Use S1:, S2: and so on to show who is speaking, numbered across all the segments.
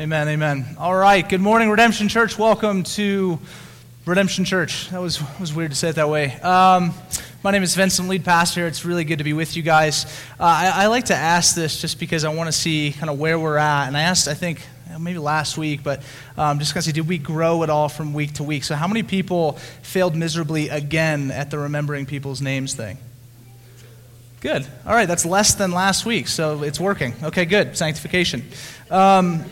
S1: Amen, amen. All right, good morning, Redemption Church. Welcome to Redemption Church. That was, was weird to say it that way. Um, my name is Vincent, lead pastor. It's really good to be with you guys. Uh, I, I like to ask this just because I want to see kind of where we're at. And I asked, I think, maybe last week, but um, just going to see, did we grow at all from week to week? So, how many people failed miserably again at the remembering people's names thing? Good. All right, that's less than last week, so it's working. Okay, good. Sanctification. Um,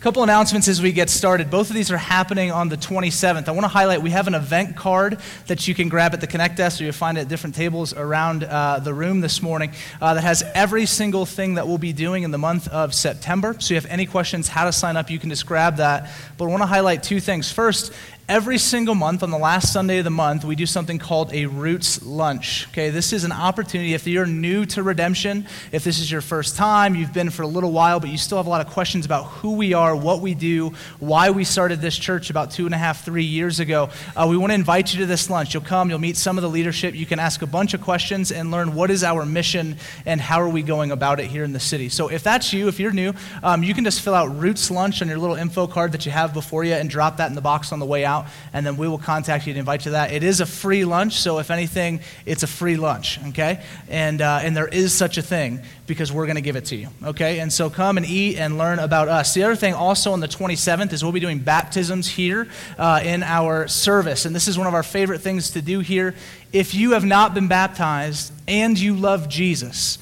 S1: couple announcements as we get started. Both of these are happening on the 27th. I want to highlight we have an event card that you can grab at the Connect desk or you'll find it at different tables around uh, the room this morning uh, that has every single thing that we'll be doing in the month of September. So if you have any questions how to sign up, you can just grab that. But I want to highlight two things. First, Every single month, on the last Sunday of the month, we do something called a Roots Lunch. Okay, this is an opportunity. If you're new to redemption, if this is your first time, you've been for a little while, but you still have a lot of questions about who we are, what we do, why we started this church about two and a half, three years ago, uh, we want to invite you to this lunch. You'll come, you'll meet some of the leadership, you can ask a bunch of questions and learn what is our mission and how are we going about it here in the city. So if that's you, if you're new, um, you can just fill out Roots Lunch on your little info card that you have before you and drop that in the box on the way out out, and then we will contact you to invite you to that. It is a free lunch, so if anything, it's a free lunch, okay? And, uh, and there is such a thing because we're going to give it to you, okay? And so come and eat and learn about us. The other thing also on the 27th is we'll be doing baptisms here uh, in our service, and this is one of our favorite things to do here. If you have not been baptized and you love Jesus,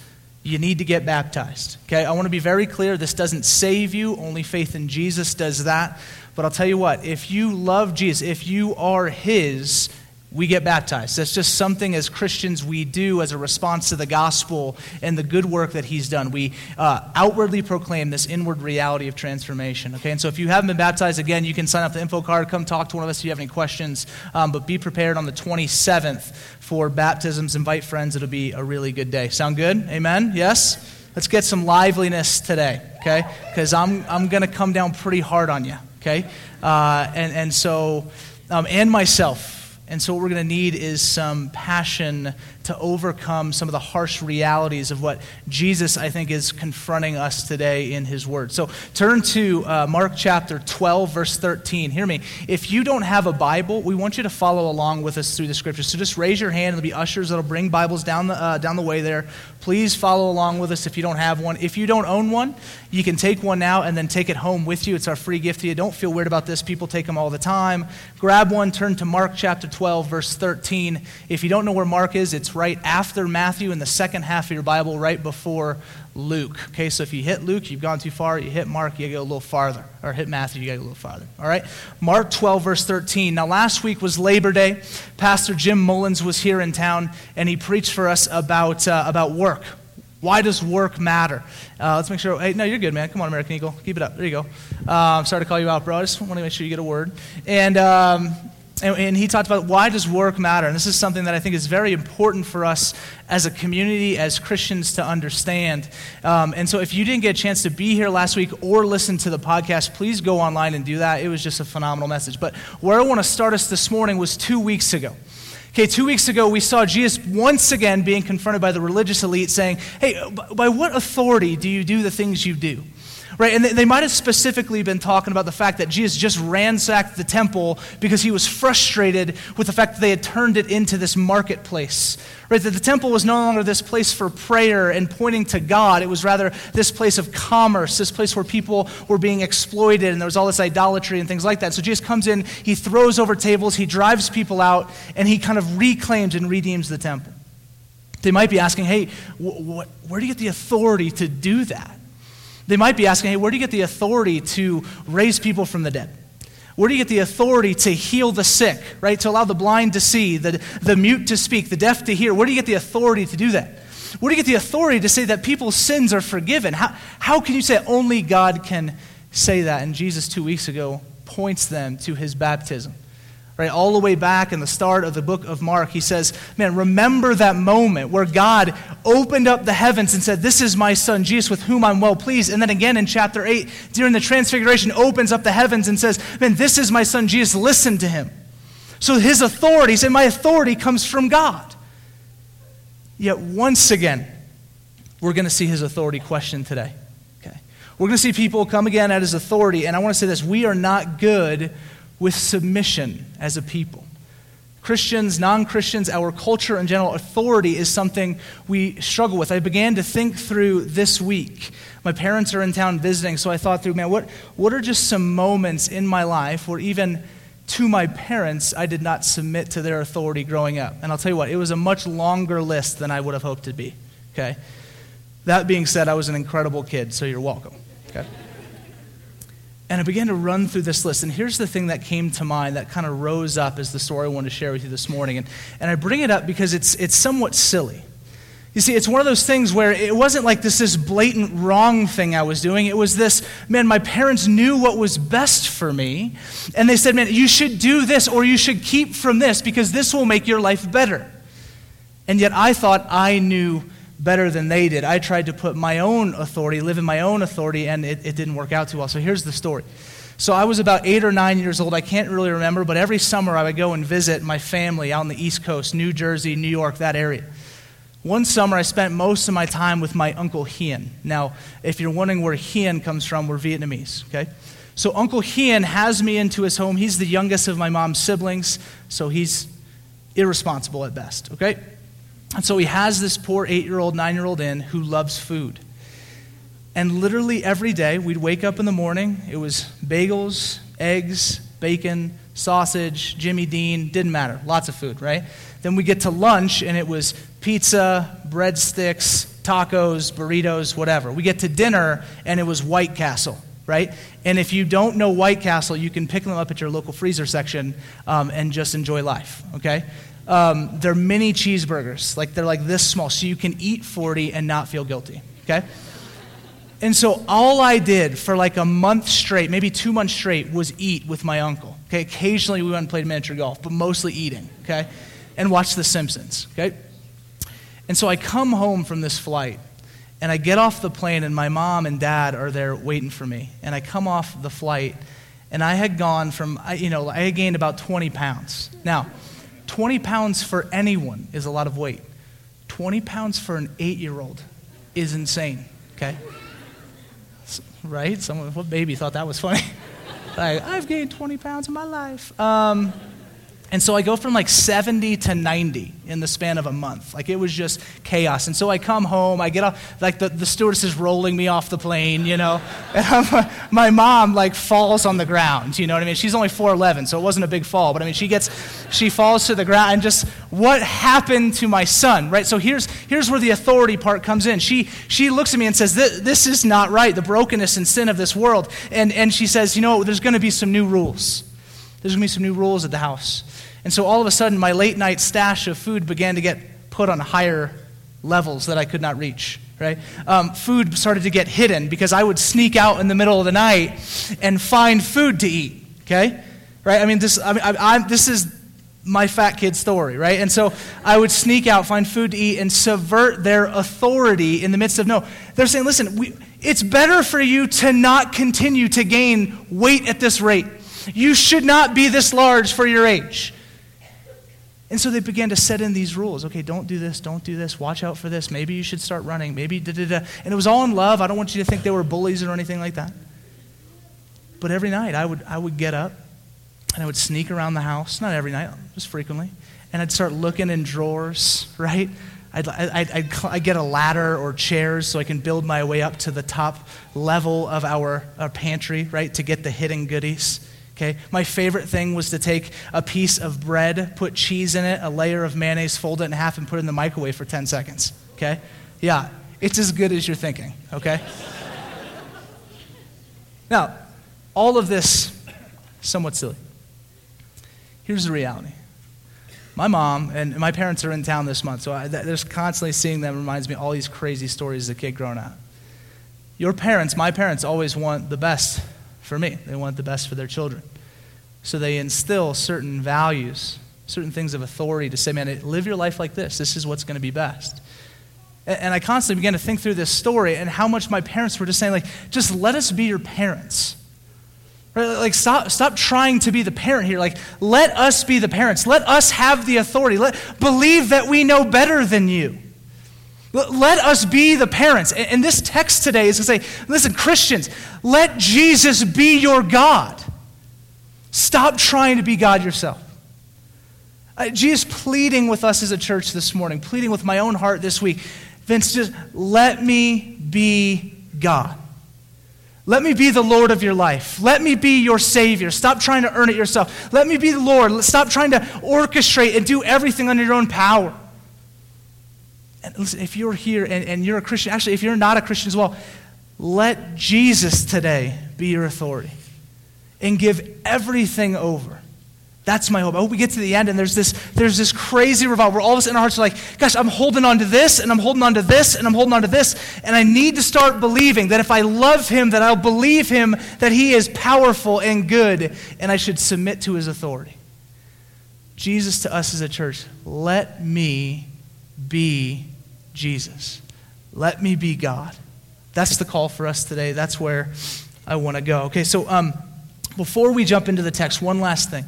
S1: you need to get baptized. Okay, I want to be very clear. This doesn't save you, only faith in Jesus does that. But I'll tell you what, if you love Jesus, if you are His, we get baptized. That's just something as Christians we do as a response to the gospel and the good work that He's done. We uh, outwardly proclaim this inward reality of transformation. Okay, and so if you haven't been baptized, again, you can sign up the info card. Come talk to one of us if you have any questions. Um, but be prepared on the 27th for baptisms. Invite friends. It'll be a really good day. Sound good? Amen? Yes? Let's get some liveliness today, okay? Because I'm, I'm going to come down pretty hard on you okay? Uh, and, and so, um, and myself. And so, what we're going to need is some passion to overcome some of the harsh realities of what Jesus, I think, is confronting us today in his word. So turn to uh, Mark chapter 12, verse 13. Hear me. If you don't have a Bible, we want you to follow along with us through the scriptures. So just raise your hand. There'll be ushers that'll bring Bibles down the, uh, down the way there. Please follow along with us if you don't have one. If you don't own one, you can take one now and then take it home with you. It's our free gift to you. Don't feel weird about this. People take them all the time. Grab one, turn to Mark chapter 12, verse 13. If you don't know where Mark is, it's right after Matthew in the second half of your Bible, right before Luke. Okay, so if you hit Luke, you've gone too far. You hit Mark, you go a little farther. Or hit Matthew, you go a little farther. All right? Mark 12, verse 13. Now, last week was Labor Day. Pastor Jim Mullins was here in town, and he preached for us about, uh, about work. Why does work matter? Uh, let's make sure. Hey, no, you're good, man. Come on, American Eagle. Keep it up. There you go. Uh, sorry to call you out, bro. I just want to make sure you get a word. And um, and, and, he talked about why does work matter? And this is something that i think is very important for us as a community as christians to understand. Um, and so if you didn't get a chance to be here last week or listen to the podcast please go online and do that. It was just a phenomenal message. But where i want to start us this morning was two weeks ago. Okay, two weeks ago, we saw Jesus once again being confronted by the religious elite saying, Hey, by what authority do you do the things you do? Right? And they might have specifically been talking about the fact that Jesus just ransacked the temple because he was frustrated with the fact that they had turned it into this marketplace. Right? That the temple was no longer this place for prayer and pointing to God. It was rather this place of commerce, this place where people were being exploited and there was all this idolatry and things like that. So Jesus comes in, he throws over tables, he drives people out, and he kind of reclaims and redeems the temple. They might be asking, hey, wh- wh- where do you get the authority to do that? They might be asking, hey, where do you get the authority to raise people from the dead? Where do you get the authority to heal the sick, right? To allow the blind to see, the, the mute to speak, the deaf to hear? Where do you get the authority to do that? Where do you get the authority to say that people's sins are forgiven? How, how can you say only God can say that? And Jesus, two weeks ago, points them to his baptism. Right, all the way back in the start of the book of Mark, he says, Man, remember that moment where God opened up the heavens and said, This is my son, Jesus, with whom I'm well pleased. And then again in chapter 8, during the transfiguration, opens up the heavens and says, Man, this is my son, Jesus, listen to him. So his authority, say, My authority comes from God. Yet once again, we're going to see his authority questioned today. Okay. We're going to see people come again at his authority. And I want to say this we are not good with submission as a people. Christians, non Christians, our culture in general, authority is something we struggle with. I began to think through this week. My parents are in town visiting, so I thought through, man, what, what are just some moments in my life where even to my parents, I did not submit to their authority growing up? And I'll tell you what, it was a much longer list than I would have hoped to be. Okay? That being said, I was an incredible kid, so you're welcome. Okay? And I began to run through this list. And here's the thing that came to mind that kind of rose up as the story I want to share with you this morning. And, and I bring it up because it's, it's somewhat silly. You see, it's one of those things where it wasn't like this, this blatant wrong thing I was doing. It was this, man, my parents knew what was best for me. And they said, man, you should do this or you should keep from this because this will make your life better. And yet I thought I knew better than they did. I tried to put my own authority, live in my own authority, and it, it didn't work out too well. So here's the story. So I was about eight or nine years old. I can't really remember, but every summer I would go and visit my family out on the East Coast, New Jersey, New York, that area. One summer I spent most of my time with my Uncle Hien. Now, if you're wondering where Hien comes from, we're Vietnamese, okay? So Uncle Hien has me into his home. He's the youngest of my mom's siblings, so he's irresponsible at best, okay? And so he has this poor eight year old, nine year old in who loves food. And literally every day, we'd wake up in the morning, it was bagels, eggs, bacon, sausage, Jimmy Dean, didn't matter, lots of food, right? Then we get to lunch, and it was pizza, breadsticks, tacos, burritos, whatever. We get to dinner, and it was White Castle, right? And if you don't know White Castle, you can pick them up at your local freezer section um, and just enjoy life, okay? Um, they're mini cheeseburgers. Like they're like this small, so you can eat 40 and not feel guilty. Okay? And so all I did for like a month straight, maybe two months straight, was eat with my uncle. Okay? Occasionally we went and played miniature golf, but mostly eating. Okay? And watch The Simpsons. Okay? And so I come home from this flight, and I get off the plane, and my mom and dad are there waiting for me. And I come off the flight, and I had gone from, you know, I had gained about 20 pounds. Now, 20 pounds for anyone is a lot of weight. 20 pounds for an eight year old is insane, okay? Right? Someone, what baby thought that was funny? like, I've gained 20 pounds in my life. Um, and so I go from like 70 to 90 in the span of a month. Like it was just chaos. And so I come home, I get off, like the, the stewardess is rolling me off the plane, you know. And my mom like falls on the ground, you know what I mean? She's only 4'11, so it wasn't a big fall. But I mean, she gets, she falls to the ground and just, what happened to my son, right? So here's, here's where the authority part comes in. She, she looks at me and says, this is not right, the brokenness and sin of this world. And, and she says, you know, there's going to be some new rules. There's going to be some new rules at the house. And so all of a sudden, my late night stash of food began to get put on higher levels that I could not reach. Right? Um, food started to get hidden because I would sneak out in the middle of the night and find food to eat. Okay? Right? I mean, this, I mean, I, this is my fat kid story, right? And so I would sneak out, find food to eat, and subvert their authority in the midst of no. They're saying, listen, we, it's better for you to not continue to gain weight at this rate. You should not be this large for your age. And so they began to set in these rules. Okay, don't do this, don't do this, watch out for this. Maybe you should start running. Maybe da da da. And it was all in love. I don't want you to think they were bullies or anything like that. But every night I would, I would get up and I would sneak around the house. Not every night, just frequently. And I'd start looking in drawers, right? I'd, I'd, I'd, I'd, get a ladder or chairs so I can build my way up to the top level of our, our pantry, right, to get the hidden goodies. Okay? My favorite thing was to take a piece of bread, put cheese in it, a layer of mayonnaise, fold it in half, and put it in the microwave for 10 seconds. Okay? Yeah, it's as good as you're thinking. Okay? now, all of this somewhat silly. Here's the reality. My mom and my parents are in town this month, so I, just constantly seeing them reminds me all these crazy stories as a kid growing up. Your parents, my parents, always want the best for me. They want the best for their children. So they instill certain values, certain things of authority to say, man, live your life like this. This is what's going to be best. And I constantly began to think through this story and how much my parents were just saying, like, just let us be your parents. Right? Like, stop, stop trying to be the parent here. Like, let us be the parents. Let us have the authority. Let, believe that we know better than you. Let us be the parents. And this text today is to say, listen, Christians, let Jesus be your God. Stop trying to be God yourself. Uh, Jesus pleading with us as a church this morning, pleading with my own heart this week. Vince, just let me be God. Let me be the Lord of your life. Let me be your Savior. Stop trying to earn it yourself. Let me be the Lord. Stop trying to orchestrate and do everything under your own power. And listen, if you're here and, and you're a Christian, actually, if you're not a Christian as well, let Jesus today be your authority and give everything over. That's my hope. I hope we get to the end and there's this, there's this crazy revival where all of us in our hearts are like, gosh, I'm holding on to this and I'm holding on to this and I'm holding on to this. And I need to start believing that if I love him, that I'll believe him that he is powerful and good and I should submit to his authority. Jesus to us as a church, let me be Jesus. Let me be God. That's the call for us today. That's where I want to go. Okay, so um, before we jump into the text, one last thing.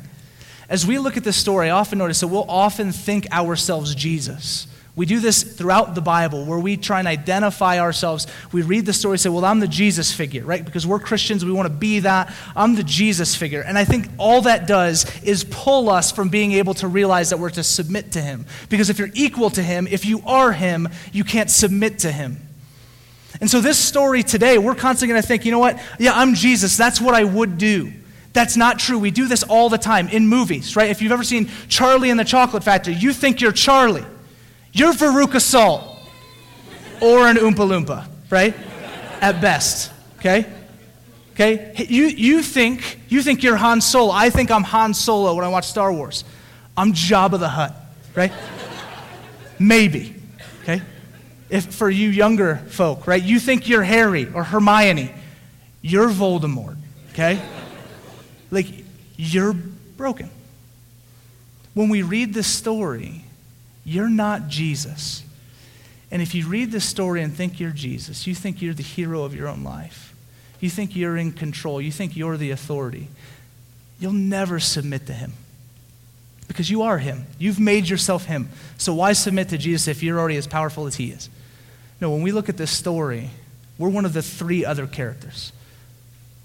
S1: As we look at this story, I often notice that we'll often think ourselves Jesus. We do this throughout the Bible where we try and identify ourselves. We read the story, say, Well, I'm the Jesus figure, right? Because we're Christians, we want to be that. I'm the Jesus figure. And I think all that does is pull us from being able to realize that we're to submit to Him. Because if you're equal to Him, if you are Him, you can't submit to Him. And so, this story today, we're constantly going to think, you know what? Yeah, I'm Jesus. That's what I would do. That's not true. We do this all the time in movies, right? If you've ever seen Charlie and the Chocolate Factory, you think you're Charlie. You're Veruca Salt or an Oompa Loompa, right? At best, okay? Okay? You, you, think, you think you're Han Solo. I think I'm Han Solo when I watch Star Wars. I'm Jabba the Hutt, right? Maybe, okay? If for you younger folk, right? You think you're Harry or Hermione. You're Voldemort, okay? Like, you're broken. When we read this story, you're not Jesus. And if you read this story and think you're Jesus, you think you're the hero of your own life, you think you're in control, you think you're the authority, you'll never submit to him. Because you are him. You've made yourself him. So why submit to Jesus if you're already as powerful as he is? No, when we look at this story, we're one of the three other characters.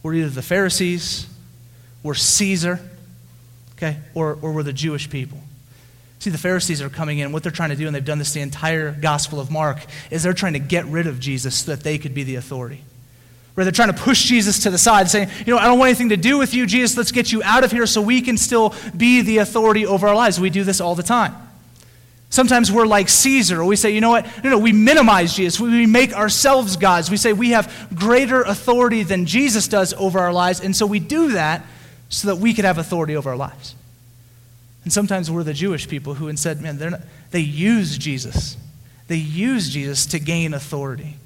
S1: We're either the Pharisees, we're Caesar, okay, or, or we're the Jewish people. See, the Pharisees are coming in. What they're trying to do, and they've done this the entire Gospel of Mark, is they're trying to get rid of Jesus so that they could be the authority. Where they're trying to push Jesus to the side, saying, You know, I don't want anything to do with you, Jesus. Let's get you out of here so we can still be the authority over our lives. We do this all the time. Sometimes we're like Caesar, we say, you know what? No, no, we minimize Jesus. We make ourselves gods. We say we have greater authority than Jesus does over our lives, and so we do that so that we could have authority over our lives. And sometimes we're the Jewish people who instead, man, not, they use Jesus. They use Jesus to gain authority.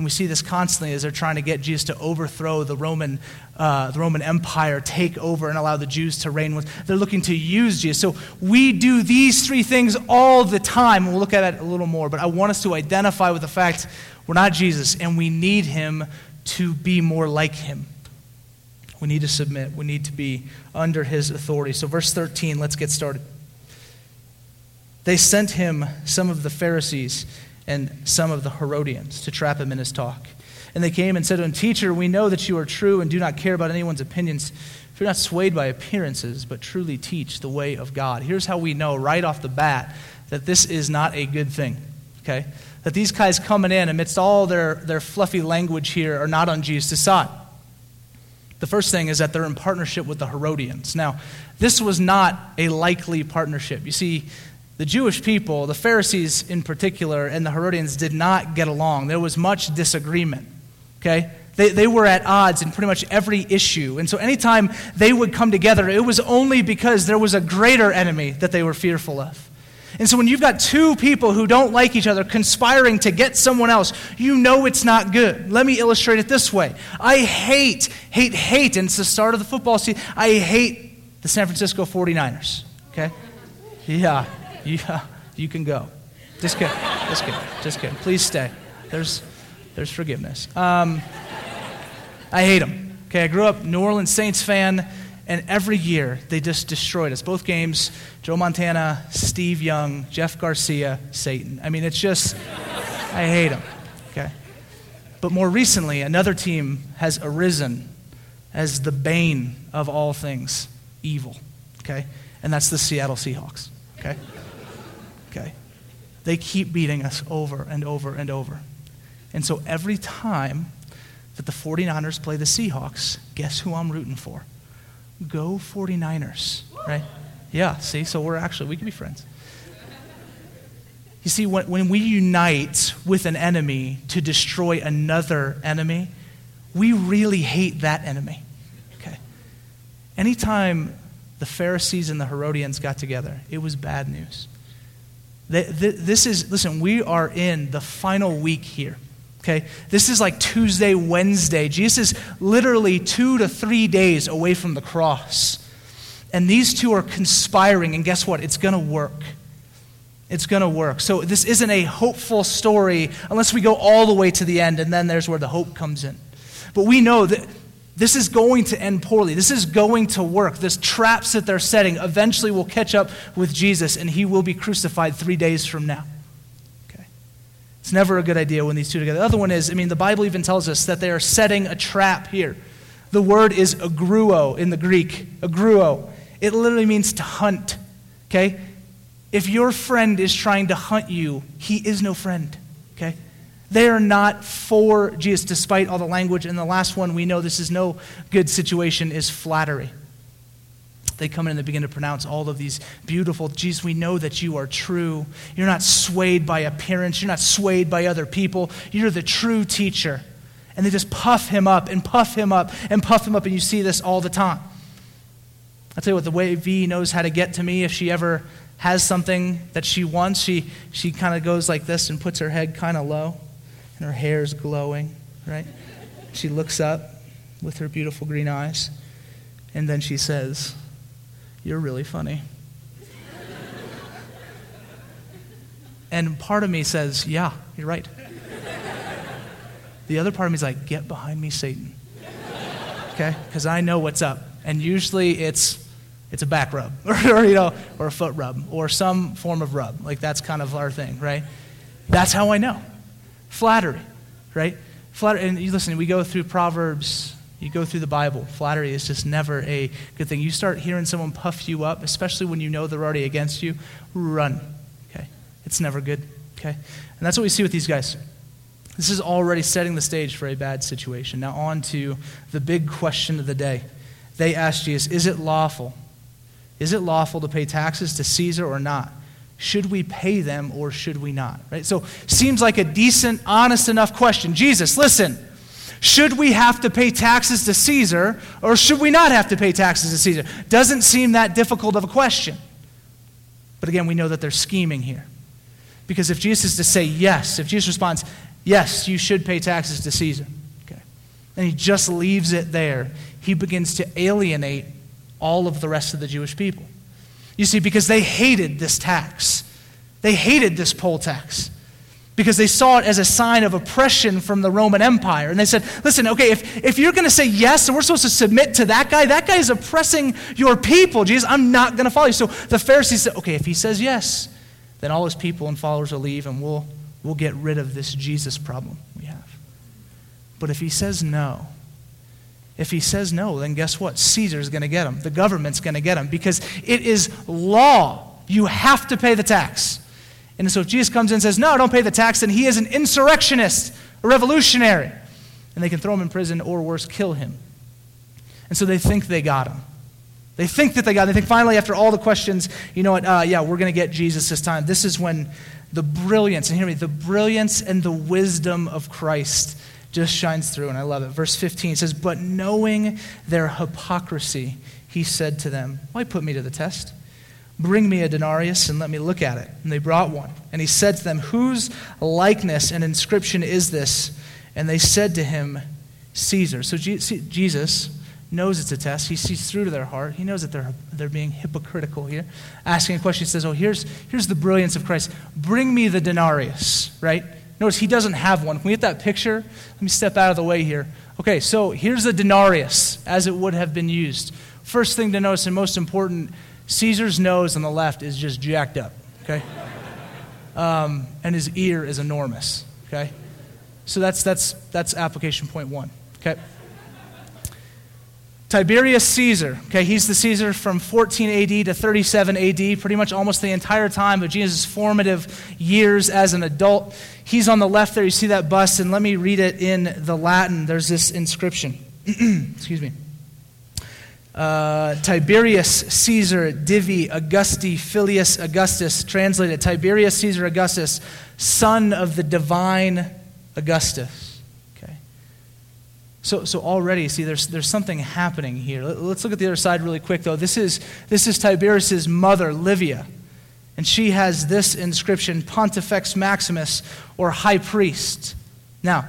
S1: And we see this constantly as they're trying to get Jesus to overthrow the Roman, uh, the Roman Empire, take over and allow the Jews to reign. They're looking to use Jesus. So we do these three things all the time. We'll look at it a little more, but I want us to identify with the fact we're not Jesus and we need him to be more like him. We need to submit. We need to be under his authority. So, verse 13, let's get started. They sent him some of the Pharisees and some of the Herodians to trap him in his talk. And they came and said to him, Teacher, we know that you are true and do not care about anyone's opinions. If you're not swayed by appearances, but truly teach the way of God. Here's how we know right off the bat that this is not a good thing, okay? That these guys coming in amidst all their, their fluffy language here are not on Jesus' side. The first thing is that they're in partnership with the Herodians. Now, this was not a likely partnership. You see, the Jewish people, the Pharisees in particular, and the Herodians did not get along. There was much disagreement. Okay? They, they were at odds in pretty much every issue. And so anytime they would come together, it was only because there was a greater enemy that they were fearful of. And so when you've got two people who don't like each other conspiring to get someone else, you know it's not good. Let me illustrate it this way. I hate, hate, hate, and it's the start of the football season. I hate the San Francisco 49ers. Okay? Yeah, yeah, you can go. Just kidding. Just kidding. Just kidding. Please stay. There's, there's forgiveness. Um, I hate them. Okay, I grew up New Orleans Saints fan. And every year, they just destroyed us. Both games, Joe Montana, Steve Young, Jeff Garcia, Satan. I mean, it's just, I hate them. Okay? But more recently, another team has arisen as the bane of all things evil. Okay? And that's the Seattle Seahawks. Okay? Okay? They keep beating us over and over and over. And so every time that the 49ers play the Seahawks, guess who I'm rooting for? Go 49ers, right? Yeah, see, so we're actually, we can be friends. You see, when, when we unite with an enemy to destroy another enemy, we really hate that enemy. Okay? Anytime the Pharisees and the Herodians got together, it was bad news. This is, listen, we are in the final week here. Okay? This is like Tuesday, Wednesday. Jesus is literally two to three days away from the cross. And these two are conspiring, and guess what? It's going to work. It's going to work. So this isn't a hopeful story unless we go all the way to the end, and then there's where the hope comes in. But we know that this is going to end poorly. This is going to work. This traps that they're setting eventually will catch up with Jesus, and he will be crucified three days from now. It's never a good idea when these two together. The other one is, I mean, the Bible even tells us that they are setting a trap here. The word is agruo in the Greek. Agruo. It literally means to hunt. Okay? If your friend is trying to hunt you, he is no friend. Okay? They are not for Jesus, despite all the language. And the last one we know this is no good situation is flattery. They come in and they begin to pronounce all of these beautiful, Jesus, we know that you are true. You're not swayed by appearance. You're not swayed by other people. You're the true teacher. And they just puff him up and puff him up and puff him up. And you see this all the time. I'll tell you what, the way V knows how to get to me if she ever has something that she wants, she, she kind of goes like this and puts her head kind of low, and her hair's glowing, right? She looks up with her beautiful green eyes, and then she says, You're really funny. and part of me says, Yeah, you're right. The other part of me is like, Get behind me, Satan. Okay? Because I know what's up. And usually it's it's a back rub or, you know or a foot rub or some form of rub like that's kind of our thing right that's how i know flattery right flattery and you listen we go through proverbs you go through the bible flattery is just never a good thing you start hearing someone puff you up especially when you know they're already against you run okay it's never good okay and that's what we see with these guys this is already setting the stage for a bad situation now on to the big question of the day they asked jesus is it lawful is it lawful to pay taxes to Caesar or not? Should we pay them or should we not? Right? So, seems like a decent, honest enough question. Jesus, listen. Should we have to pay taxes to Caesar or should we not have to pay taxes to Caesar? Doesn't seem that difficult of a question. But again, we know that they're scheming here. Because if Jesus is to say yes, if Jesus responds, yes, you should pay taxes to Caesar, okay, and he just leaves it there, he begins to alienate all of the rest of the Jewish people. You see, because they hated this tax, they hated this poll tax because they saw it as a sign of oppression from the Roman Empire. And they said, listen, okay, if, if you're going to say yes and we're supposed to submit to that guy, that guy is oppressing your people. Jesus, I'm not going to follow you. So the Pharisees said, okay, if he says yes, then all his people and followers will leave and we'll, we'll get rid of this Jesus problem we have. But if he says no, if he says no, then guess what? Caesar's going to get him. The government's going to get him because it is law. You have to pay the tax. And so if Jesus comes in and says, no, don't pay the tax, then he is an insurrectionist, a revolutionary. And they can throw him in prison or worse, kill him. And so they think they got him. They think that they got him. They think finally, after all the questions, you know what? Uh, yeah, we're going to get Jesus this time. This is when the brilliance, and hear me, the brilliance and the wisdom of Christ just shines through, and I love it. Verse 15 says, But knowing their hypocrisy, he said to them, Why put me to the test? Bring me a denarius and let me look at it. And they brought one. And he said to them, Whose likeness and inscription is this? And they said to him, Caesar. So Jesus knows it's a test. He sees through to their heart. He knows that they're, they're being hypocritical here. Asking a question, he says, Oh, here's, here's the brilliance of Christ. Bring me the denarius, right? Notice he doesn't have one. Can we get that picture? Let me step out of the way here. Okay, so here's a denarius as it would have been used. First thing to notice, and most important, Caesar's nose on the left is just jacked up, okay? Um, and his ear is enormous, Okay? So that's, that's, that's application point one. Okay? Tiberius Caesar, okay, he's the Caesar from 14 AD to 37 AD, pretty much almost the entire time of Jesus' formative years as an adult. He's on the left there, you see that bust, and let me read it in the Latin. There's this inscription. Excuse me. Uh, Tiberius Caesar Divi Augusti Filius Augustus, translated Tiberius Caesar Augustus, son of the divine Augustus. Okay. So, so already, see, there's, there's something happening here. Let's look at the other side really quick, though. This is, this is Tiberius' mother, Livia. And she has this inscription Pontifex Maximus, or High Priest. Now,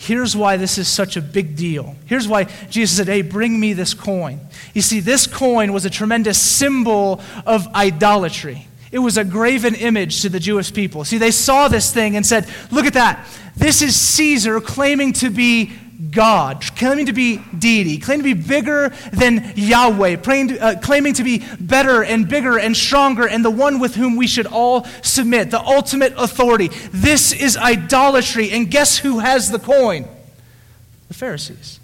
S1: here's why this is such a big deal. Here's why Jesus said, Hey, bring me this coin. You see, this coin was a tremendous symbol of idolatry. It was a graven image to the Jewish people. See, they saw this thing and said, Look at that. This is Caesar claiming to be God, claiming to be deity, claiming to be bigger than Yahweh, claiming, uh, claiming to be better and bigger and stronger, and the one with whom we should all submit, the ultimate authority. This is idolatry. And guess who has the coin? The Pharisees.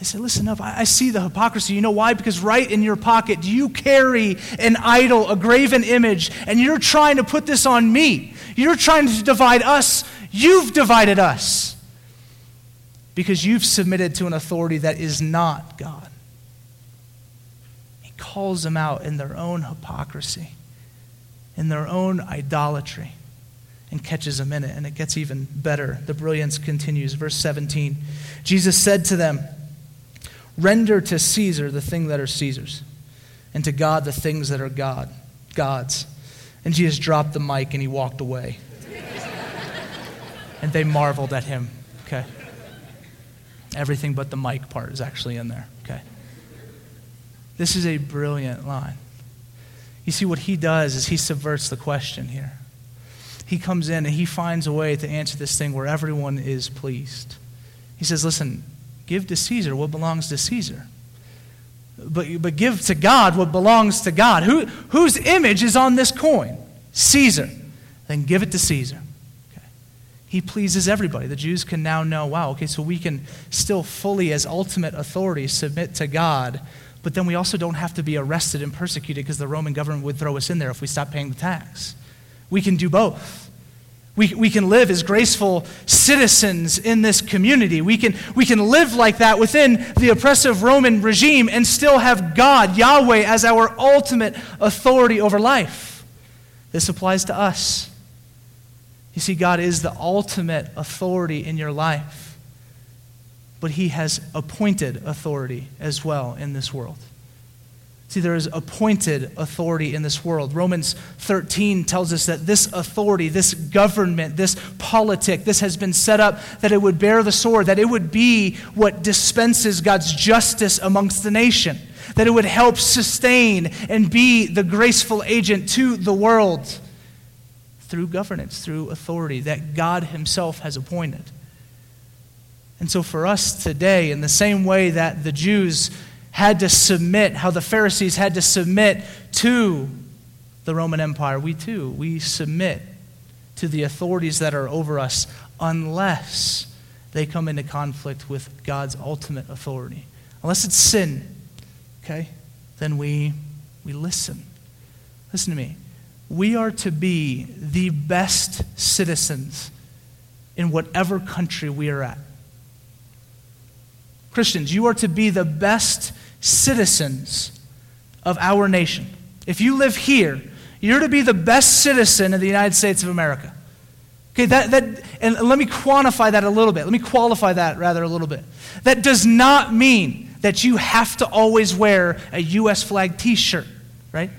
S1: They said, Listen up, I, see the hypocrisy. You know why? Because right in your pocket, you carry an idol, a graven image, and you're trying to put this on me. You're trying to divide us. You've divided us because you've submitted to an authority that is not God. He calls them out in their own hypocrisy, in their own idolatry, and catches them in it. And it gets even better. The brilliance continues. Verse 17 Jesus said to them, Render to Caesar the thing that are Caesar's, and to God the things that are God, God's. And Jesus dropped the mic and he walked away. and they marveled at him. Okay. Everything but the mic part is actually in there, okay? This is a brilliant line. You see, what he does is he subverts the question here. He comes in and he finds a way to answer this thing where everyone is pleased. He says, Listen, give to Caesar what belongs to Caesar. But, but give to God what belongs to God. Who, whose image is on this coin? Caesar. Then give it to Caesar. He pleases everybody. The Jews can now know wow, okay, so we can still fully, as ultimate authority, submit to God, but then we also don't have to be arrested and persecuted because the Roman government would throw us in there if we stopped paying the tax. We can do both. We, we can live as graceful citizens in this community. We can, we can live like that within the oppressive Roman regime and still have God, Yahweh, as our ultimate authority over life. This applies to us. You see, God is the ultimate authority in your life, but He has appointed authority as well in this world. See, there is appointed authority in this world. Romans 13 tells us that this authority, this government, this politic, this has been set up that it would bear the sword, that it would be what dispenses God's justice amongst the nation, that it would help sustain and be the graceful agent to the world through governance, through authority that God Himself has appointed. And so, for us today, in the same way that the Jews had to submit, how the Pharisees had to submit to the Roman Empire, we too, we submit to the authorities that are over us unless they come into conflict with God's ultimate authority. Unless it's sin, okay, then we, we listen. Listen to me we are to be the best citizens in whatever country we are at. Christians, you are to be the best citizens of our nation. If you live here, you're to be the best citizen of the United States of America. Okay, that, that, and let me quantify that a little bit. Let me qualify that rather a little bit. That does not mean that you have to always wear a U.S. flag t shirt, right?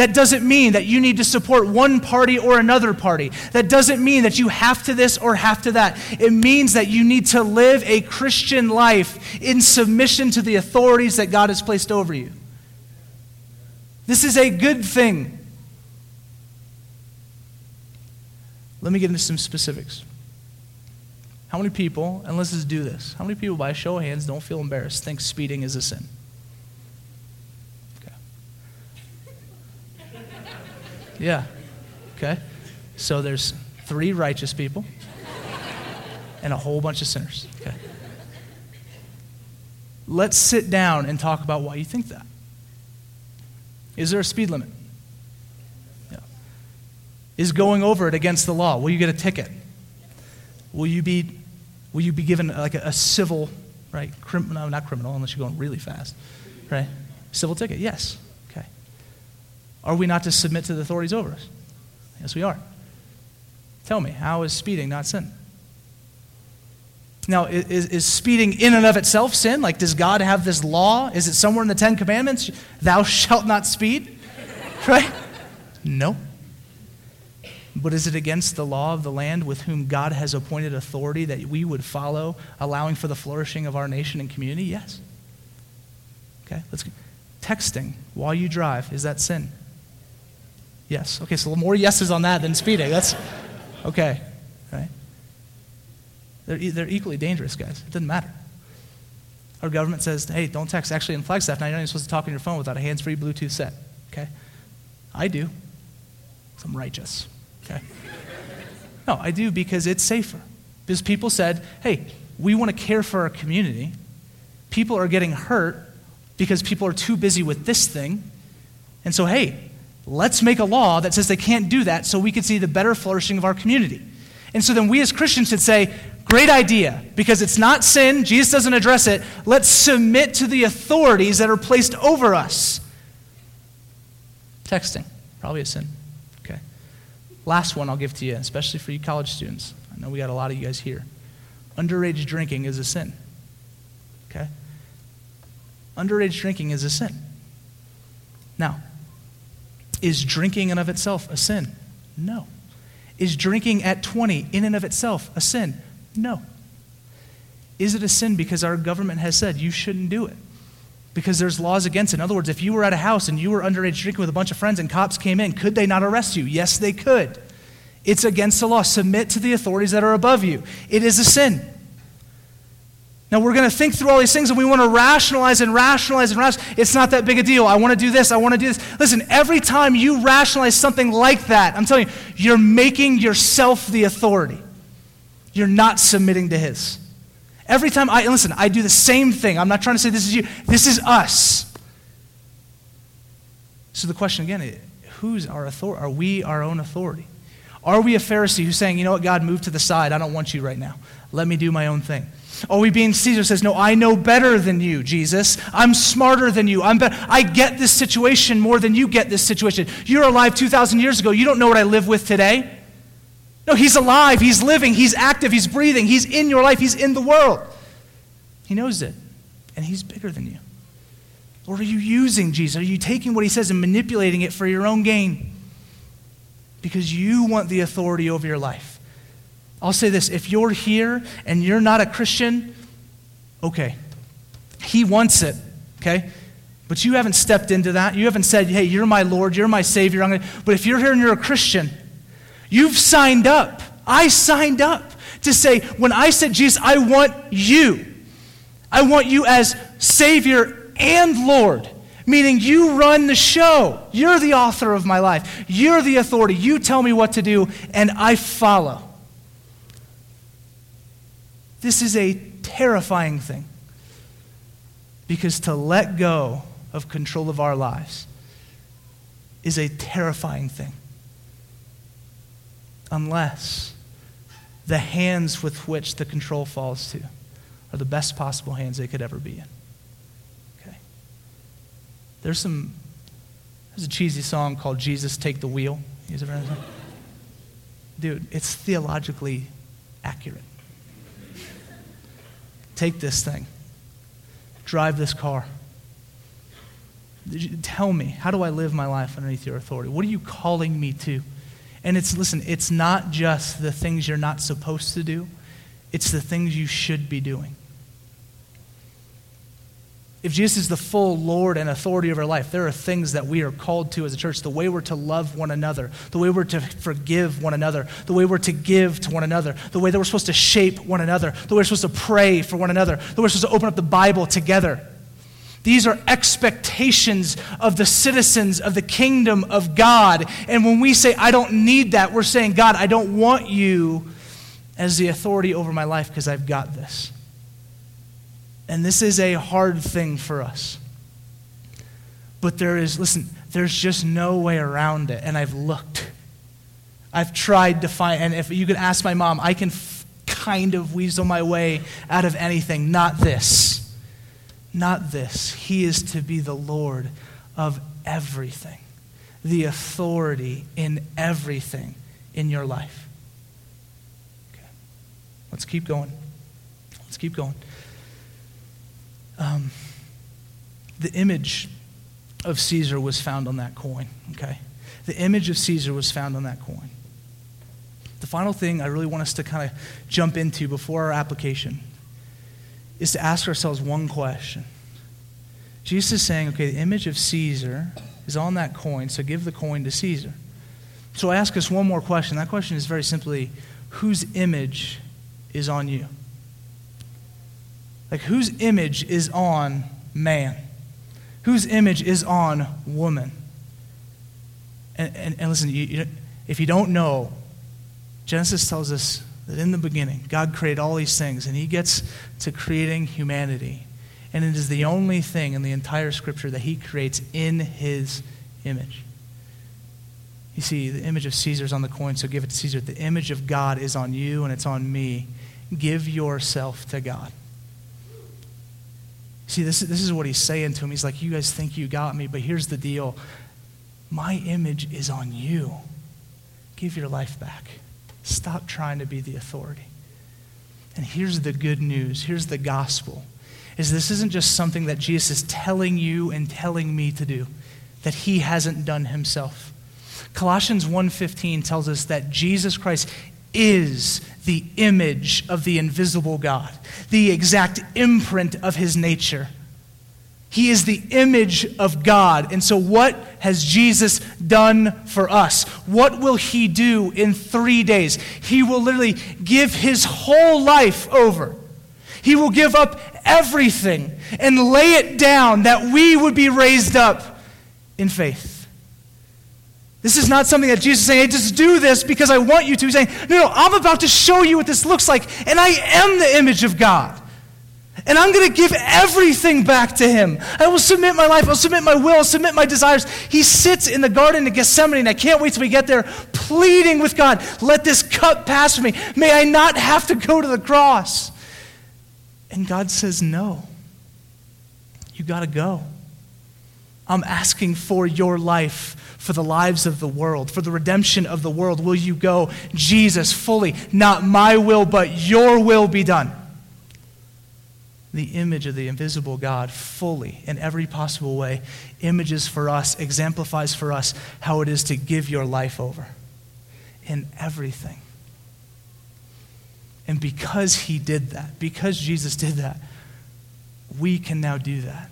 S1: That doesn't mean that you need to support one party or another party. That doesn't mean that you have to this or have to that. It means that you need to live a Christian life in submission to the authorities that God has placed over you. This is a good thing. Let me get into some specifics. How many people, and let's just do this, how many people, by show of hands, don't feel embarrassed, think speeding is a sin? Yeah. Okay. So there's three righteous people and a whole bunch of sinners. Okay. Let's sit down and talk about why you think that. Is there a speed limit? Yeah. Is going over it against the law? Will you get a ticket? Will you be, will you be given like a, a civil, right? Crim, no, not criminal, unless you're going really fast, right? Civil ticket, yes. Are we not to submit to the authorities over us? Yes, we are. Tell me, how is speeding not sin? Now, is, is, speeding in and of itself sin? Like, does God have this law? Is it somewhere in the Ten Commandments? Thou shalt not speed? Right? No. But is it against the law of the land with whom God has appointed authority that we would follow, allowing for the flourishing of our nation and community? Yes. Okay, let's go. Texting while you drive, is that sin? Yes. Okay, so more yeses on that than speeding. That's okay. Right? They're, they're equally dangerous, guys. It doesn't matter. Our government says, hey, don't text. Actually, in Flagstaff, now you're not even supposed to talk on your phone without a hands free Bluetooth set. Okay? I do. I'm righteous. Okay? No, I do because it's safer. Because people said, hey, we want to care for our community. People are getting hurt because people are too busy with this thing. And so, hey, let's make a law that says they can't do that so we can see the better flourishing of our community. And so then we as Christians should say, great idea, because it's not sin, Jesus doesn't address it. Let's submit to the authorities that are placed over us. Texting, probably a sin. Okay. Last one I'll give to you, especially for you college students. I know we got a lot of you guys here. Underage drinking is a sin. Okay? Underage drinking is a sin. Now, is drinking in of itself a sin? No. Is drinking at 20 in and of itself a sin? No. Is it a sin because our government has said you shouldn't do it? Because there's laws against it. In other words, if you were at a house and you were underage drinking with a bunch of friends and cops came in, could they not arrest you? Yes, they could. It's against the law. Submit to the authorities that are above you. It is a sin. Now, we're going to think through all these things and we want to rationalize and rationalize and rationalize. It's not that big a deal. I want to do this. I want to do this. Listen, every time you rationalize something like that, I'm telling you, you're making yourself the authority. You're not submitting to His. Every time I, listen, I do the same thing. I'm not trying to say this is you, this is us. So the question again eh, who's our authority? Are we our own authority? Are we a Pharisee who's saying, you know what, God, move to the side. I don't want you right now. Let me do my own thing. Are we being Caesar says, no, I know better than you, Jesus. I'm smarter than you. I'm better. I get this situation more than you get this situation. You're alive 2,000 years ago. You don't know what I live with today. No, he's alive. He's living. He's active. He's breathing. He's in your life. He's in the world. He knows it. And he's bigger than you. Or are you using Jesus? Are you taking what he says and manipulating it for your own gain? because you want the authority over your life. I'll say this if you're here and you're not a Christian, okay. He wants it, okay? But you haven't stepped into that. You haven't said, hey, you're my Lord, you're my Savior. But if you're here and you're a Christian, you've signed up. I signed up to say, when I said, Jesus, I want you. I want you as Savior and Lord meaning you run the show. You're the author of my life. You're the authority. You tell me what to do, and I follow. This is a terrifying thing because to let go of control of our lives is a terrifying thing. Unless the hands with which the control falls to are the best possible hands they could ever be in. Okay. There's some, there's a cheesy song called Jesus Take the Wheel. You ever heard that? Dude, it's theologically accurate. Take this thing, drive this car. Tell me, how do I live my life underneath your authority? What are you calling me to? And it's, listen, it's not just the things you're not supposed to do, it's the things you should be doing if Jesus is the full Lord and authority of our life, there are things that we are called to as a church. The way we're to love one another, the way we're to forgive one another, the way we're to give to one another, the way that we're supposed to shape one another, the way we're supposed to pray for one another, the way we're supposed to open up the Bible together. These are expectations of the citizens of the kingdom of God. And when we say, I don't need that, we're saying, God, I don't want you as the authority over my life because I've got this. And this is a hard thing for us. But there is, listen, there's just no way around it. And I've looked. I've tried to find, and if you could ask my mom, I can f- kind of weasel my way out of anything. Not this. Not this. He is to be the Lord of everything, the authority in everything in your life. Okay. Let's keep going. Let's keep going. Um, the image of Caesar was found on that coin, okay? The image of Caesar was found on that coin. The final thing I really want us to kind of jump into before our application is to ask ourselves one question. Jesus is saying, okay, the image of Caesar is on that coin, so give the coin to Caesar. So I ask us one more question. That question is very simply whose image is on you? Like, whose image is on man? Whose image is on woman? And, and, and listen, you, you, if you don't know, Genesis tells us that in the beginning, God created all these things, and He gets to creating humanity. And it is the only thing in the entire Scripture that He creates in His image. You see, the image of Caesar is on the coin, so give it to Caesar. The image of God is on you, and it's on me. Give yourself to God. See, this, this is what he's saying to him. He's like, You guys think you got me, but here's the deal my image is on you. Give your life back. Stop trying to be the authority. And here's the good news. Here's the gospel. Is this isn't just something that Jesus is telling you and telling me to do that he hasn't done himself. Colossians 1:15 tells us that Jesus Christ is the image of the invisible God, the exact imprint of his nature. He is the image of God. And so, what has Jesus done for us? What will he do in three days? He will literally give his whole life over. He will give up everything and lay it down that we would be raised up in faith. This is not something that Jesus is saying, hey, just do this because I want you to. He's saying, no, no, I'm about to show you what this looks like, and I am the image of God. And I'm going to give everything back to him. I will submit my life. I'll submit my will. I'll submit my desires. He sits in the Garden of Gethsemane, and I can't wait till we get there, pleading with God, let this cup pass from me. May I not have to go to the cross. And God says, no. You got to go. I'm asking for your life for the lives of the world, for the redemption of the world. Will you go, Jesus, fully? Not my will, but your will be done. The image of the invisible God, fully, in every possible way, images for us, exemplifies for us how it is to give your life over in everything. And because he did that, because Jesus did that, we can now do that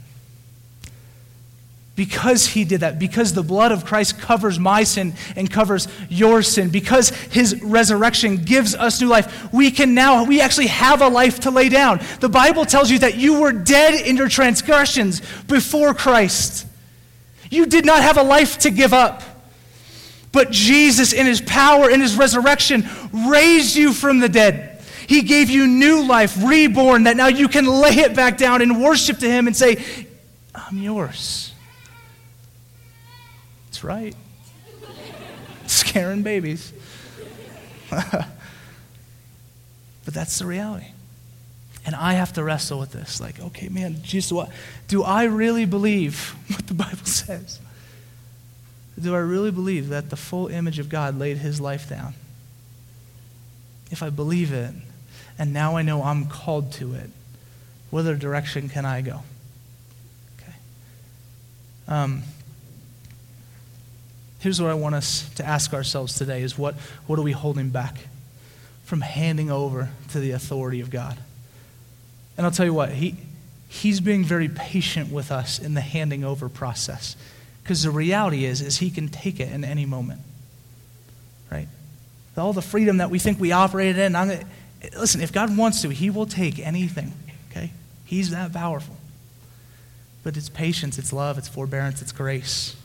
S1: because he did that, because the blood of Christ covers my sin and covers your sin, because his resurrection gives us new life, we can now, we actually have a life to lay down. The Bible tells you that you were dead in your transgressions before Christ. You did not have a life to give up. But Jesus, in his power, in his resurrection, raised you from the dead. He gave you new life, reborn, that now you can lay it back down and worship to him and say, I'm yours. That's right. Scaring babies. but that's the reality. And I have to wrestle with this. Like, okay, man, Jesus, what? Do I really believe what the Bible says? Do I really believe that the full image of God laid his life down? If I believe it, and now I know I'm called to it, what other direction can I go? Okay. Um, Here's what I want us to ask ourselves today is what, what are we holding back from handing over to the authority of God? And I'll tell you what, he, he's being very patient with us in the handing over process. Because the reality is, is he can take it in any moment. Right? All the freedom that we think we operated in, I'm, listen, if God wants to, he will take anything. Okay? He's that powerful. but it's patience, it's love, it's forbearance, it's grace.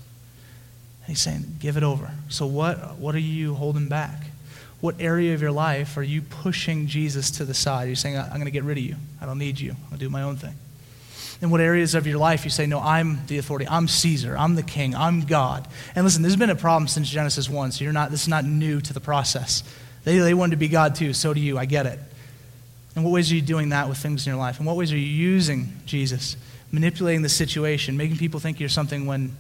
S1: He's saying, give it over. So, what, what are you holding back? What area of your life are you pushing Jesus to the side? You're saying, I'm going to get rid of you. I don't need you. I'll do my own thing. In what areas of your life you say, No, I'm the authority. I'm Caesar. I'm the king. I'm God. And listen, this has been a problem since Genesis 1, so you're not, this is not new to the process. They, they wanted to be God too. So do you. I get it. In what ways are you doing that with things in your life? In what ways are you using Jesus, manipulating the situation, making people think you're something when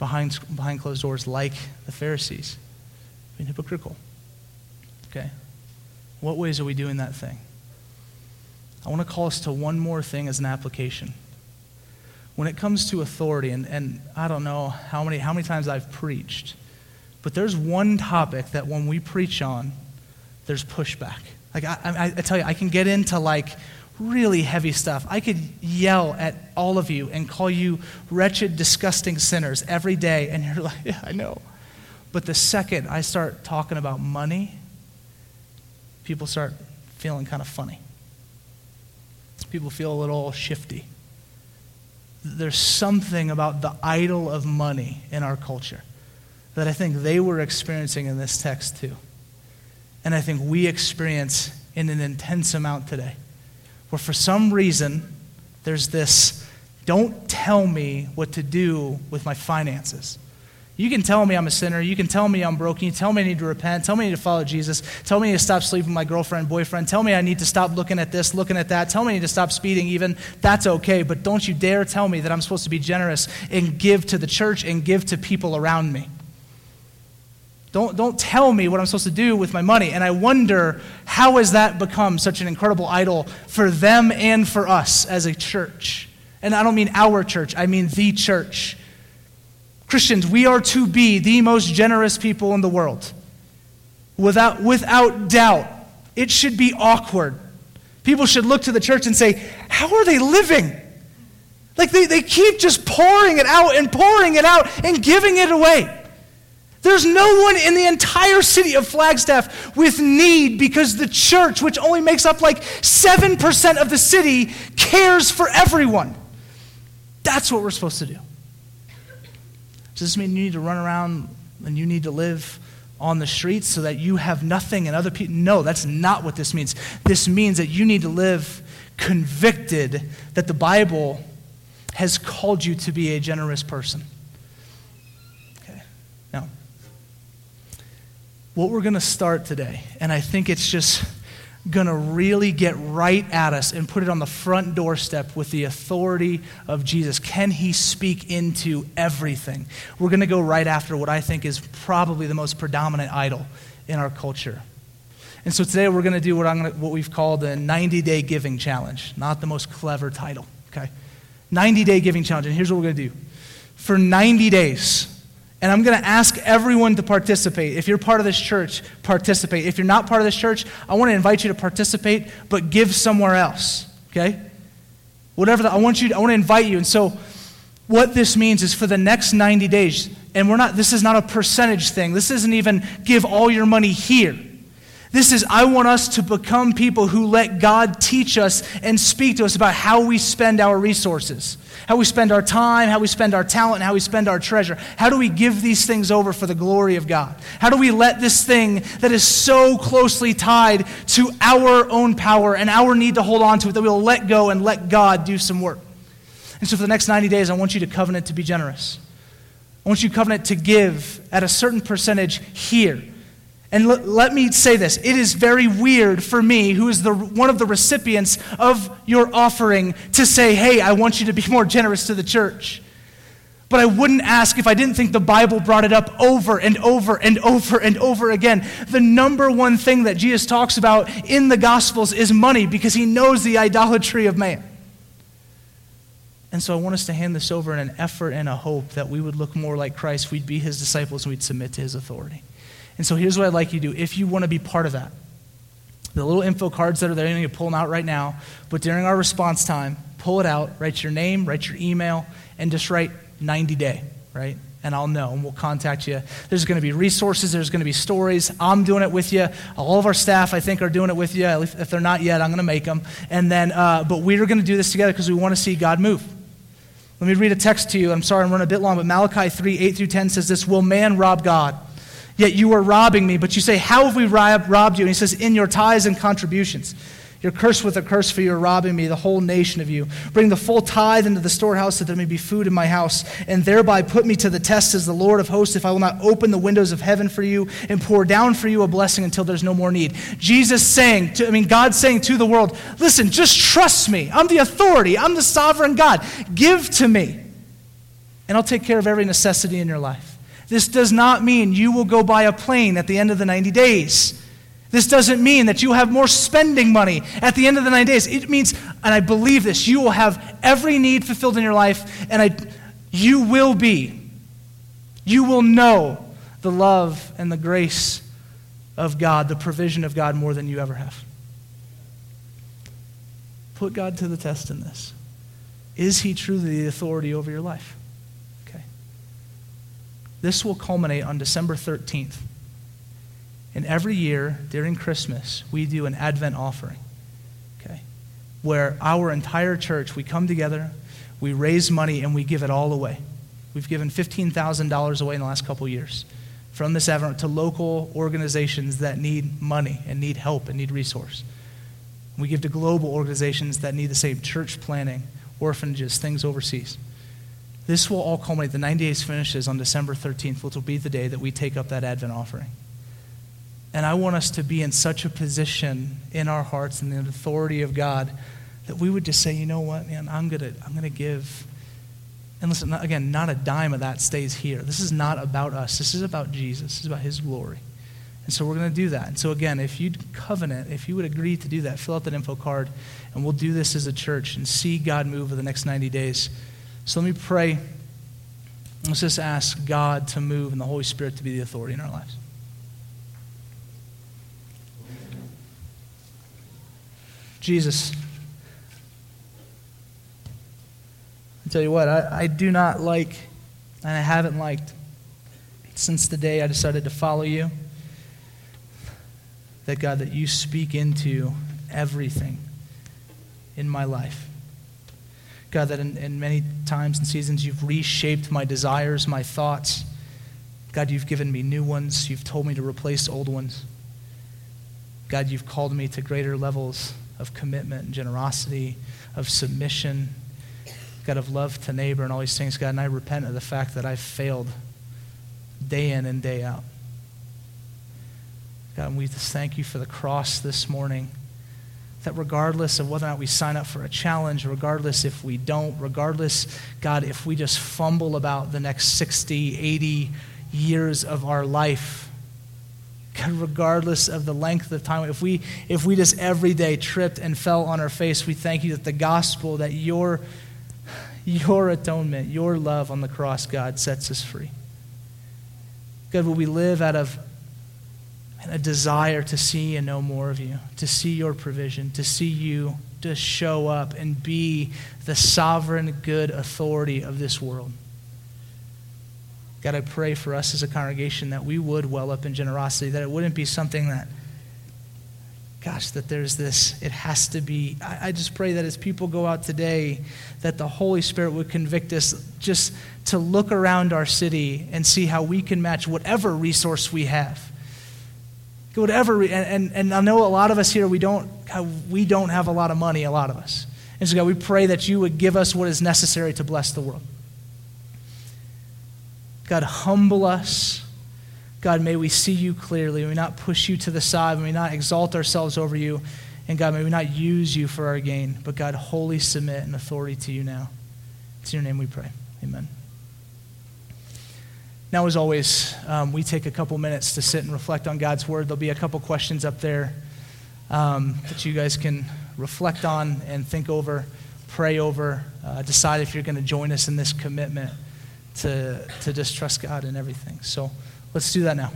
S1: behind, behind closed doors, like the Pharisees? Being hypocritical. Okay? What ways are we doing that thing? I want to call us to one more thing as an application. When it comes to authority, and, and I don't know how many, how many times I've preached, but there's one topic that when we preach on, there's pushback. Like, I, I, I tell you, I can get into like really heavy stuff. I could yell at all of you and call you wretched, disgusting sinners every day, and you're like, yeah, I know. But the second I start talking about money, people start feeling kind of funny. People feel a little shifty. There's something about the idol of money in our culture that I think they were experiencing in this text too and I think we experience in an intense amount today, where for some reason there's this don't tell me what to do with my finances. You can tell me I'm a sinner. You can tell me I'm broken. You tell me I need to repent. Tell me I need to follow Jesus. Tell me I need to stop sleeping with my girlfriend, boyfriend. Tell me I need to stop looking at this, looking at that. Tell me I need to stop speeding, even. That's okay. But don't you dare tell me that I'm supposed to be generous and give to the church and give to people around me. Don't, don't tell me what I'm supposed to do with my money. And I wonder how has that become such an incredible idol for them and for us as a church? And I don't mean our church, I mean the church. Christians, we are to be the most generous people in the world. Without, without doubt. It should be awkward. People should look to the church and say, How are they living? Like they, they keep just pouring it out and pouring it out and giving it away. There's no one in the entire city of Flagstaff with need because the church, which only makes up like 7% of the city, cares for everyone. That's what we're supposed to do. Does this mean you need to run around and you need to live on the streets so that you have nothing and other people? No, that's not what this means. This means that you need to live convicted that the Bible has called you to be a generous person. What we're going to start today, and I think it's just going to really get right at us and put it on the front doorstep with the authority of Jesus. Can he speak into everything? We're going to go right after what I think is probably the most predominant idol in our culture. And so today we're going to do what, I'm gonna, what we've called the 90 day giving challenge. Not the most clever title, okay? 90 day giving challenge. And here's what we're going to do. For 90 days, and I'm going to ask everyone to participate. If you're part of this church, participate. If you're not part of this church, I want to invite you to participate, but give somewhere else. Okay? Whatever the, I want you to, I want to invite you. And so what this means is for the next 90 days, and we're not this is not a percentage thing. This isn't even give all your money here. This is, I want us to become people who let God teach us and speak to us about how we spend our resources, how we spend our time, how we spend our talent, how we spend our treasure. How do we give these things over for the glory of God? How do we let this thing that is so closely tied to our own power and our need to hold on to it that we'll let go and let God do some work? And so for the next 90 days, I want you to covenant to be generous. I want you to covenant to give at a certain percentage here and l- let me say this it is very weird for me, who is the, one of the recipients of your offering, to say, hey, I want you to be more generous to the church. But I wouldn't ask if I didn't think the Bible brought it up over and over and over and over again. The number one thing that Jesus talks about in the Gospels is money because he knows the idolatry of man. And so I want us to hand this over in an effort and a hope that we would look more like Christ, we'd be his disciples, we'd submit to his authority. And so here's what I'd like you to do if you want to be part of that. The little info cards that are there, you need to pull them out right now. But during our response time, pull it out, write your name, write your email, and just write 90 day, right? And I'll know, and we'll contact you. There's going to be resources, there's going to be stories. I'm doing it with you. All of our staff, I think, are doing it with you. If they're not yet, I'm going to make them. And then, uh, but we're going to do this together because we want to see God move. Let me read a text to you. I'm sorry I'm running a bit long, but Malachi 3 8 through 10 says this Will man rob God? Yet you are robbing me. But you say, How have we robbed you? And he says, In your tithes and contributions. You're cursed with a curse, for you're robbing me, the whole nation of you. Bring the full tithe into the storehouse, that there may be food in my house, and thereby put me to the test as the Lord of hosts, if I will not open the windows of heaven for you and pour down for you a blessing until there's no more need. Jesus saying, to, I mean, God saying to the world, listen, just trust me. I'm the authority, I'm the sovereign God. Give to me, and I'll take care of every necessity in your life. This does not mean you will go buy a plane at the end of the 90 days. This doesn't mean that you have more spending money at the end of the 90 days. It means, and I believe this, you will have every need fulfilled in your life, and I, you will be, you will know the love and the grace of God, the provision of God more than you ever have. Put God to the test in this. Is He truly the authority over your life? This will culminate on December 13th. And every year during Christmas, we do an Advent offering, okay? Where our entire church, we come together, we raise money, and we give it all away. We've given $15,000 away in the last couple years from this Advent to local organizations that need money and need help and need resource. We give to global organizations that need the same church planning, orphanages, things overseas. This will all culminate. The 90 days finishes on December 13th, which will be the day that we take up that Advent offering. And I want us to be in such a position in our hearts and the authority of God that we would just say, you know what, man, I'm going to I'm to give. And listen, again, not a dime of that stays here. This is not about us. This is about Jesus. This is about his glory. And so we're going to do that. And so, again, if you'd covenant, if you would agree to do that, fill out that info card, and we'll do this as a church and see God move over the next 90 days. So let me pray. Let's just ask God to move and the Holy Spirit to be the authority in our lives. Jesus. I tell you what, I, I do not like, and I haven't liked since the day I decided to follow you, that God, that you speak into everything in my life. God, that in, in, many times and seasons you've reshaped my desires, my thoughts. God, you've given me new ones. You've told me to replace old ones. God, you've called me to greater levels of commitment and generosity, of submission, God, of love to neighbor and all these things, God. And I repent of the fact that I've failed day in and day out. God, and we just thank you for the cross this morning. That regardless of whether or not we sign up for a challenge, regardless if we don't, regardless, God, if we just fumble about the next 60, 80 years of our life, God, regardless of the length of time, if we, if we just every day tripped and fell on our face, we thank you that the gospel, that your, your atonement, your love on the cross, God, sets us free. God, will we live out of a desire to see and know more of you, to see your provision, to see you to show up and be the sovereign, good authority of this world. God, I pray for us as a congregation that we would well up in generosity, that it wouldn't be something that, gosh, that there's this, it has to be. I, I just pray that as people go out today, that the Holy Spirit would convict us just to look around our city and see how we can match whatever resource we have. Whatever, and, and, and I know a lot of us here, we don't, we don't have a lot of money, a lot of us. And so, God, we pray that you would give us what is necessary to bless the world. God, humble us. God, may we see you clearly. May we not push you to the side. May we not exalt ourselves over you. And God, may we not use you for our gain. But God, wholly submit and authority to you now. It's in your name we pray. Amen. Now, as always, um, we take a couple minutes to sit and reflect on God's word. There'll be a couple questions up there um, that you guys can reflect on and think over, pray over, uh, decide if you're going to join us in this commitment to, to just trust God in everything. So let's do that now.